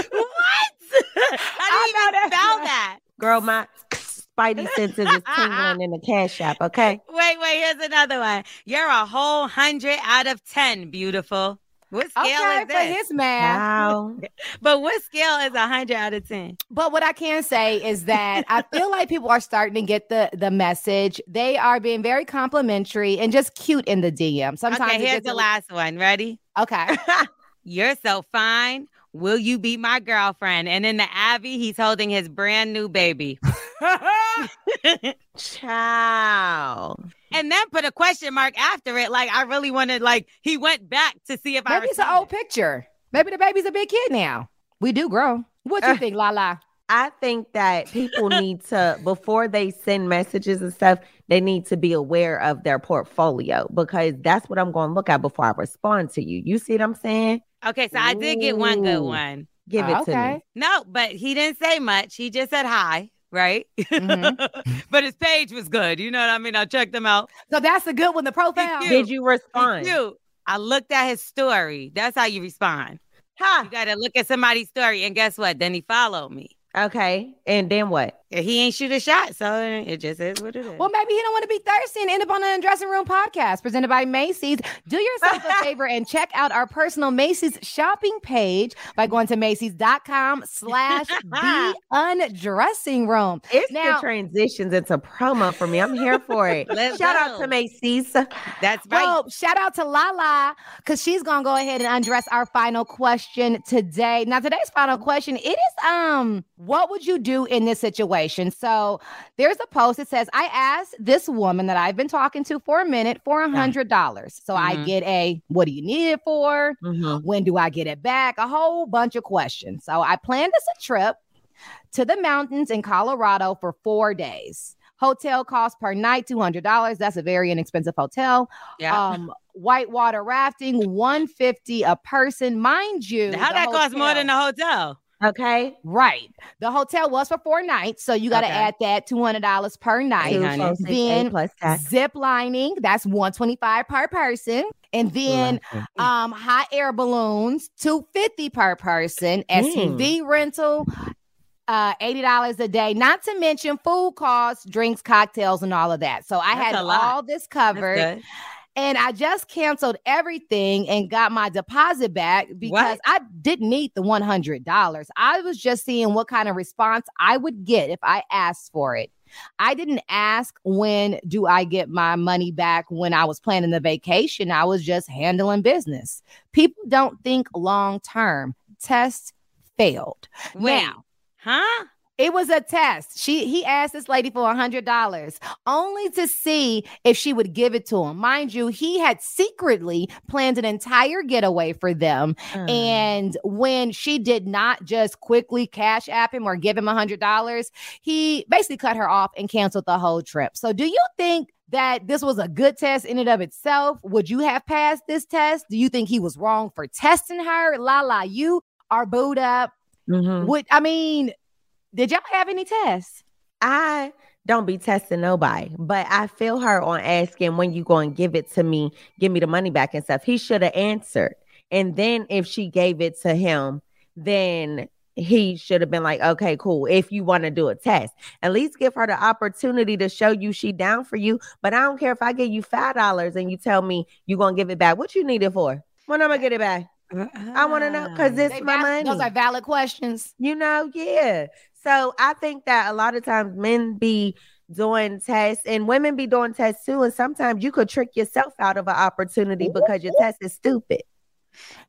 I didn't even spell that. Girl, my spidey senses is tingling in the cash shop. okay? Wait, wait, here's another one. You're a whole hundred out of ten, beautiful. What scale Okay, is for this? his math. Wow. But what scale is a hundred out of ten? But what I can say is that I feel like people are starting to get the the message. They are being very complimentary and just cute in the DM. Sometimes Okay, it here's the a- last one. Ready? Okay. You're so fine. Will you be my girlfriend? And in the Abbey, he's holding his brand new baby. Ciao. and then put a question mark after it. Like I really wanted, like he went back to see if I. Maybe it's an old it. picture. Maybe the baby's a big kid now. We do grow. What do you think, Lala? I think that people need to, before they send messages and stuff, they need to be aware of their portfolio because that's what I'm going to look at before I respond to you. You see what I'm saying? Okay, so I did get one good one. Give it to Okay. me. No, but he didn't say much. He just said hi, right? Mhm. but his page was good. You know what I mean? I checked him out. So that's the good one, the profile. cute. Did you respond? cute. I looked at his story. That's how you respond. Ha. You got to look at somebody's story, and guess what? Then he followed me. Okay. And then what? He ain't shoot a shot, so it just is what it is. Well, maybe he don't want to be thirsty and end up on the Dressing Room podcast presented by Macy's. Do yourself a favor and check out our personal Macy's shopping page by going to Macy's.com slash the undressing room. It's Now- the transitions into promo for me. I'm here for it. Let's Shout out to Macy's. That's right. Well, shout out to Lala because she's gonna go ahead and undress our final question today. Now, today's final question it is um, what would you do in this situation? So there's a post that says, I asked this woman that I've been talking to for a minute for a hundred dollars. So I Mhm. get a what do you need it for? Mhm. When do I get it back? A whole bunch of questions. So I planned us a trip to the mountains in Colorado for four days. Hotel cost per night $200. That's a very inexpensive hotel. yeah. Um, whitewater rafting, 150 a person. Mind you, How that costs more than the hotel- hotel? Okay. right. The hotel was for four nights, so you got to Okay. add that $200 per night. Two Two, honey. four, six, Then plus tax. Zip lining, that's 125 per person. And then um hot air balloons 250 per person suv rental uh $80 a day not to mention food costs drinks cocktails and all of that so i That's had all this covered. And i just canceled everything and got my deposit back because What? i didn't need the $100 i was just seeing what kind of response i would get if i asked for it I didn't ask when do I get my money back when I was planning the vacation. I was just handling business. People don't think long term. Test failed. Wait, Now, huh? It was a test. She he asked this lady for a hundred dollars only to see if she would give it to him. Mind you, he had secretly planned an entire getaway for them. Mm. And when she did not just quickly cash app him or give him a hundred dollars, he basically cut her off and canceled the whole trip. So do you think that this was a good test in and of itself? Would you have passed this test? Do you think he was wrong for testing her? La la, you are booed up. Mhm. Would I mean, did y'all have any tests? I don't be testing nobody, but I feel her on asking when you going to give it to me, give me the money back and stuff. He should have answered. And then if she gave it to him, then he should have been like, okay, cool. If you want to do a test, at least give her the opportunity to show you she down for you. But I don't care if I give you five dollars and you tell me you gonna give it back. What you need it for? When I'm gonna get it back? I want to know because it's They my val- money. Those are valid questions. You know, yeah. So I think that a lot of times men be doing tests and women be doing tests too. And sometimes you could trick yourself out of an opportunity because your test is stupid.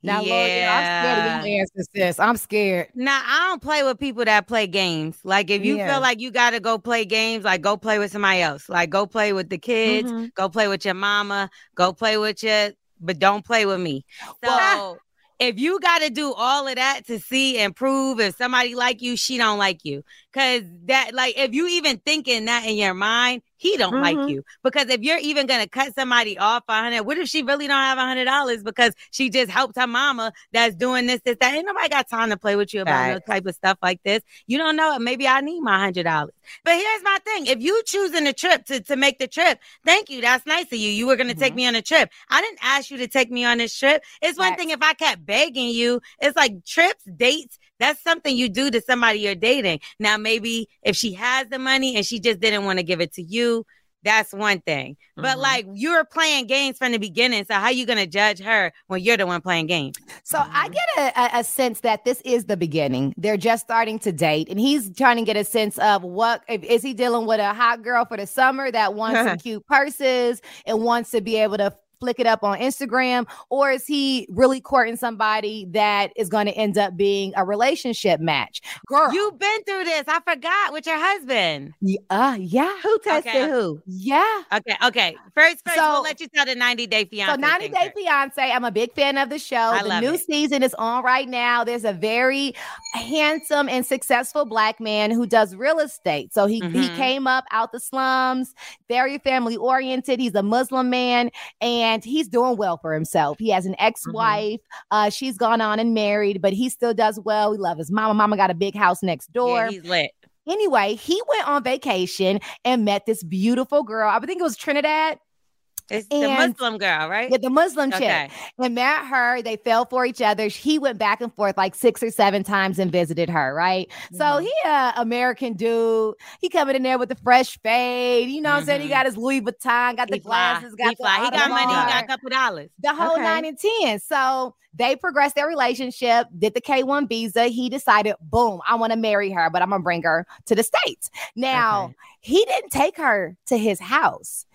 Now, Lord, I'm scared of your answers, sis. I'm scared. Now I don't play with people that play games. Like if you Yeah. feel like you gotta go play games, like go play with somebody else. Like go play with the kids, Mhm. go play with your mama, go play with your, but don't play with me. So Well- if you gotta do all of that to see and prove if somebody like you, she don't like you. Cause that like if you even thinking that in your mind, he don't like Mhm. you. Because if you're even gonna cut somebody off a hundred, what if she really don't have a hundred dollars because she just helped her mama that's doing this, this, that? Ain't nobody got time to play with you about no type of stuff like this. You don't know. Maybe I need my hundred dollars. But here's my thing: if you choosing the trip to, to make the trip, thank you. That's nice of you. You were gonna take Mhm. me on a trip. I didn't ask you to take me on this trip. It's one Facts. thing if I kept begging you. It's like trips, dates. That's something you do to somebody you're dating. Now, maybe if she has the money and she just didn't want to give it to you, that's one thing. But Mhm. like you're playing games from the beginning, so how you gonna judge her when you're the one playing games? So I get a, a, a sense that this is the beginning. They're just starting to date, and he's trying to get a sense of what if, is he dealing with a hot girl for the summer that wants some cute purses and wants to be able to flick it up on Instagram, or is he really courting somebody that is going to end up being a relationship match? Girl, You've been through this. I forgot with your husband. uh, yeah, Who tested Okay. who? yeah. Okay, okay. First, first, So- we'll let you tell the 90 Day Fiance. So 90 Day. Fiance, I'm a big fan of the show. I the new it. season is on right now. There's a very handsome and successful black man who does real estate. So he, he Mhm. came up out the slums, very family oriented. He's a Muslim man. And and he's doing well for himself. He has an ex-wife. Mm-hmm. Uh, she's gone on and married, but he still does well. We love his mama. Mama got a big house next door. Yeah, he's lit. Anyway, he went on vacation and met this beautiful girl. I think it was Trinidad. It's and, the Muslim girl, right? Yeah, the Muslim chick. Okay. And met her. They fell for each other. He went back and forth like six or seven times and visited her, right? Mm-hmm. So he a American dude. He coming in there with the fresh fade. You know what I'm saying? He mm-hmm. got his Louis Vuitton, got he the glasses, got he the He got money, he got a couple dollars. The whole okay. nine and ten. So they progressed their relationship, did the K1 visa. He decided, boom, I want to marry her, but I'm gonna bring her to the States. Now, okay. he didn't take her to his house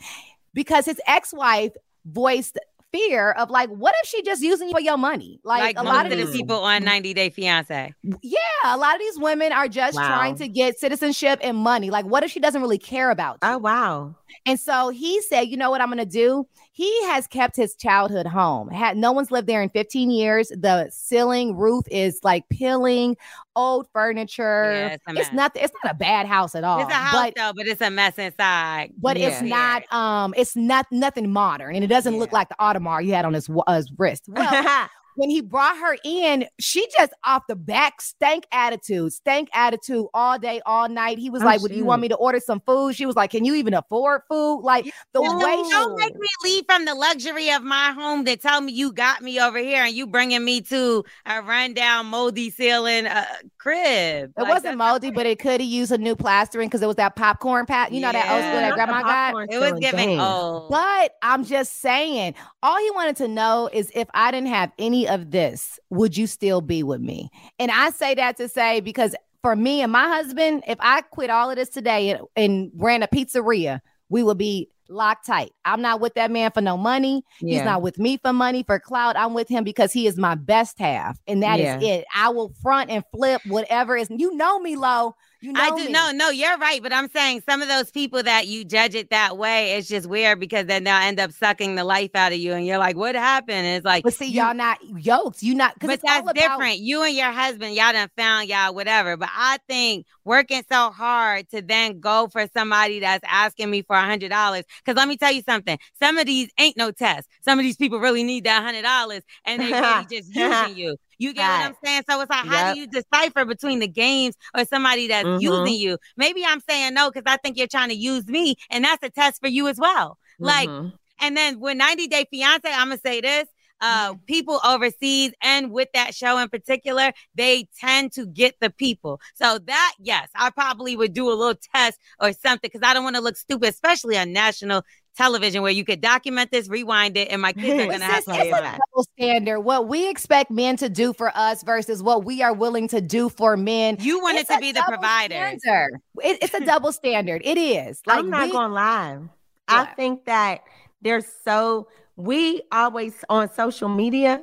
because his ex-wife voiced fear of like, what if she just using you for your money? Like, like a lot of these people on 90 Day Fiance. Yeah, a lot of these women are just wow. trying to get citizenship and money. Like, what if she doesn't really care about oh, you? Oh wow. And so he said, you know what I'm gonna do? He has kept his childhood home. Had no one's lived there in 15 years. The ceiling roof is like peeling, old furniture. Yeah, it's, it's not it's not a bad house at all. It's a house but, though, but it's a mess inside. But yeah. it's not um it's not nothing modern and it doesn't yeah. look like the Audemars you had on his, uh, his wrist. Well, when he brought her in, she just off the back stank attitude, stank attitude all day, all night. He was oh, like, Would you want me to order some food? She was like, Can you even afford food? Like the no, way don't make me leave from the luxury of my home to tell me you got me over here and you bringing me to a rundown moldy ceiling uh, crib. It like, wasn't moldy, but it could have used a new plastering because it was that popcorn pat. You yeah. know that old school that grandma got. It was giving old. But I'm just saying, all he wanted to know is if I didn't have any of this, would you still be with me? And I say that to say because for me and my husband, if I quit all of this today and, and ran a pizzeria, we would be locked tight. I'm not with that man for no money. Yeah. He's not with me for money, for clout. I'm with him because he is my best half. And that yeah. is it. I will front and flip whatever is. You know me, Lo. You know I do no, no, you're right. But I'm saying some of those people that you judge it that way, it's just weird because then they'll end up sucking the life out of you, and you're like, "What happened?" And it's like, but see, you, all not yokes. You not, but that's about- different. You and your husband, y'all done found y'all whatever. But I think working so hard to then go for somebody that's asking me for a hundred dollars. Because let me tell you something. Some of these ain't no test. Some of these people really need that hundred dollars, and they really just using you. You get what I'm saying? So it's like, yep. how do you decipher between the games or somebody that's mm-hmm. using you? Maybe I'm saying no because I think you're trying to use me, and that's a test for you as well. Mm-hmm. Like, and then with 90 Day Fiance, I'm gonna say this. Uh, mm-hmm. people overseas and with that show in particular, they tend to get the people. So that, yes, I probably would do a little test or something because I don't want to look stupid, especially on national television where you could document this, rewind it, and my kids are going to have to it's a double standard. What we expect men to do for us versus what we are willing to do for men. You want it to be the provider. It, it's a double standard. It is. Like I'm not we, gonna lie. What? I think that there's so we always on social media.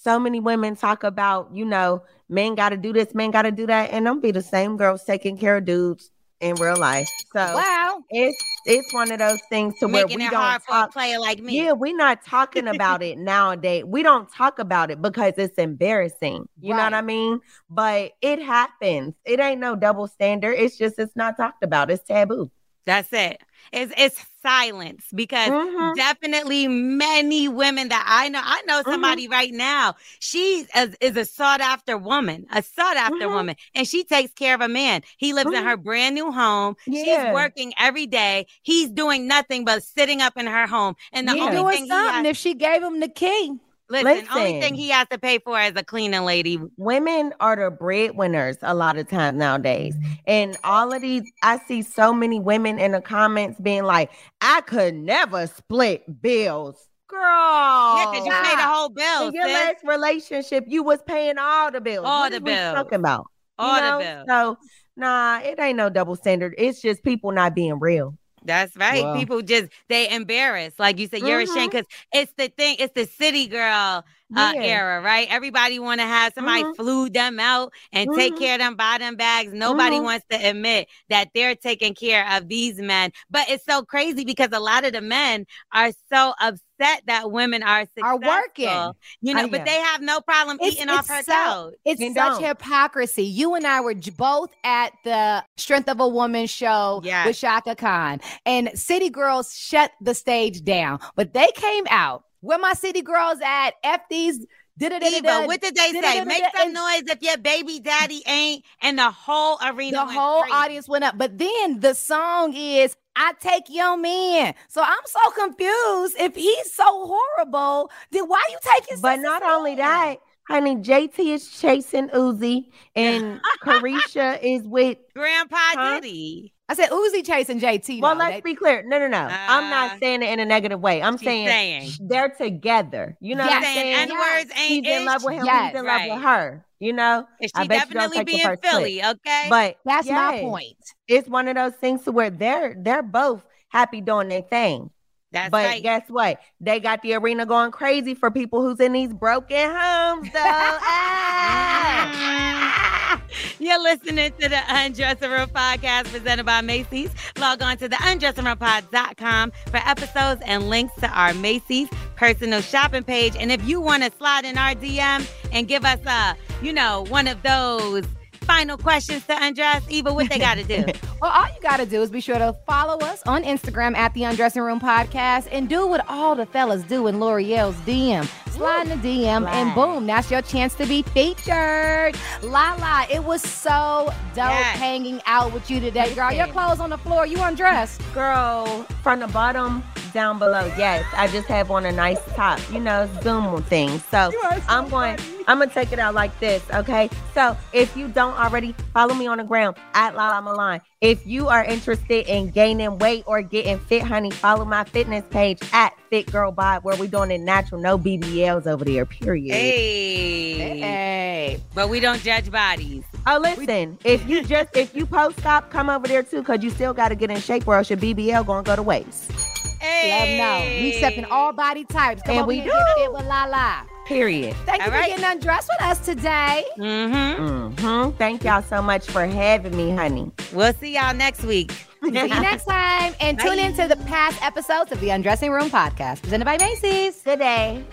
So many women talk about, you know, men got to do this, men got to do that, and don't be the same girls taking care of dudes in real life. So wow, it's it's one of those things to Making where we don't talk, player like me. Yeah, we're not talking about it nowadays. We don't talk about it because it's embarrassing. You right. know what I mean? But it happens. It ain't no double standard. It's just it's not talked about. It's taboo. That's it. It's it's silence because mm-hmm. definitely many women that I know, I know mm-hmm. somebody mm-hmm. right now. She is, is, a sought after woman, a sought after mm-hmm. woman, and she takes care of a man. He lives in mm-hmm. her brand new home. Yeah. She's working every day. He's doing nothing but sitting up in her home, and the yeah. only thing something has, if she gave him the key. Listen, Listen, only thing he has to pay for is a cleaning lady. Women are the breadwinners a lot of times nowadays. And all of these, I see so many women in the comments being like, I could never split bills. Girl. Yeah, because you pay the whole bill. In your last relationship, you was paying all the bills. All what the bills. talking about? All you know? the bills. So nah, it ain't no double standard. It's just people not being real. That's right. Wow. People just they embarrass, like you said, you're mm-hmm. ashamed because it's the thing. It's the city girl uh, Yeah. era, right? Everybody want to have somebody Mhm. flew them out and take Mhm. care of them, buy them bags. Nobody Mhm. wants to admit that they're taking care of these men. But it's so crazy because a lot of the men are so upset that women are Are working. you know, Oh, but yeah. they have no problem It's- eating off it's her so-. It's such don't. hypocrisy. You and I were both at the Strength of a Woman show Yes. with Chaka Khan, and City Girls shut the stage down. But they came out. Where my City Girls at? F these. Eva, what did they say? Make some noise if your baby daddy ain't, and the whole arena. the whole audience went up. But then the song is I take your man. So I'm so confused. If he's so horrible, then why you taking But not only that, honey, JT is chasing Uzi and Caresha is with. Grandpa Huh? Diddy. I said Uzi chasing JT. Well, though. let's They- be clear. No, no, no. I'm Uh, not saying it in a negative way. I'm saying, saying. they're together. You know Yes. what I'm Saying saying? N words ain't He's in love with him. Yes, he's in love right. with her. You know, And I she bet definitely take the be in first clip. Philly, okay? but that's my point. It's one of those things to where they're they're both happy doing their thing. that's but right. guess what? They got the arena going crazy for people who's in these broken homes, though. Ah! You're listening to the Undressing Room podcast presented by Macy's. Log on to the undressingroompod.com for episodes and links to our Macy's personal shopping page. And if you want to slide in our DM and give us a, you know, one of those final questions to undress, Eva, what they got to do? Well, all you got to do is be sure to follow us on Instagram at the Undressing Room Podcast and do what all the fellas do in Lore'l's DM. Slide in the DM and boom, that's your chance to be featured. Lala, it was so dope Yes. hanging out with you today, girl. Your Listen. clothes on the floor, you undressed. Girl, from the bottom down below, yes. I just have on a nice top, you know, Zoom thing. So I'm going, I'm gonna take it out like this, okay? So if you don't already follow me on the ground at Lala Milan. If you are interested in gaining weight or getting fit, honey, follow my fitness page at Fit Girl Bod, where we doing it natural, no BBLs over there. Period. hey. Hey. But we don't judge bodies. Oh, listen, if you just if you post stop, come over there too, cause you still got to get in shape, or else your BBL gonna go to waste. Hey. Let them know. We accepting all body types. Come And over we here and get fit with Lala. Period. Thank you All for getting undressed with us today. Mm-hmm. hmm Thank y'all so much for having me, honey. We'll see y'all next week. See you next time. And tune Bye. into the past episodes of the Undressing Room podcast presented by Macy's. Good day.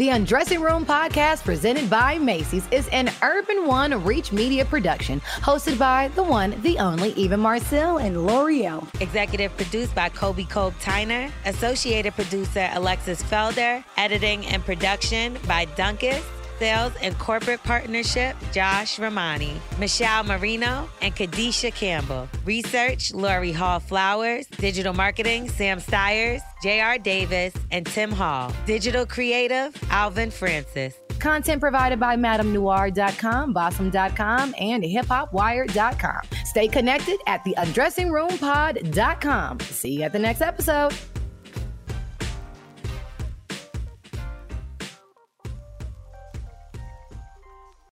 The Undressing Room podcast presented by Macy's is an Urban One Reach Media production hosted by the one, the only Eva Marcille and Lore'l. Executive produced by Kobe Cope Tyner. Associated producer Alexis Felder. Editing and production by Duncan. Sales and corporate partnership, Josh Romani, Michelle Marino, and Kadisha Campbell. Research, Lori Hall Flowers. Digital marketing, Sam Stiers, J.R. Davis, and Tim Hall. Digital creative, Alvin Francis. Content provided by MadameNoire.com, Bossip.com, and HipHopWire.com. Stay connected at the UndressingRoomPod.com. See you at the next episode.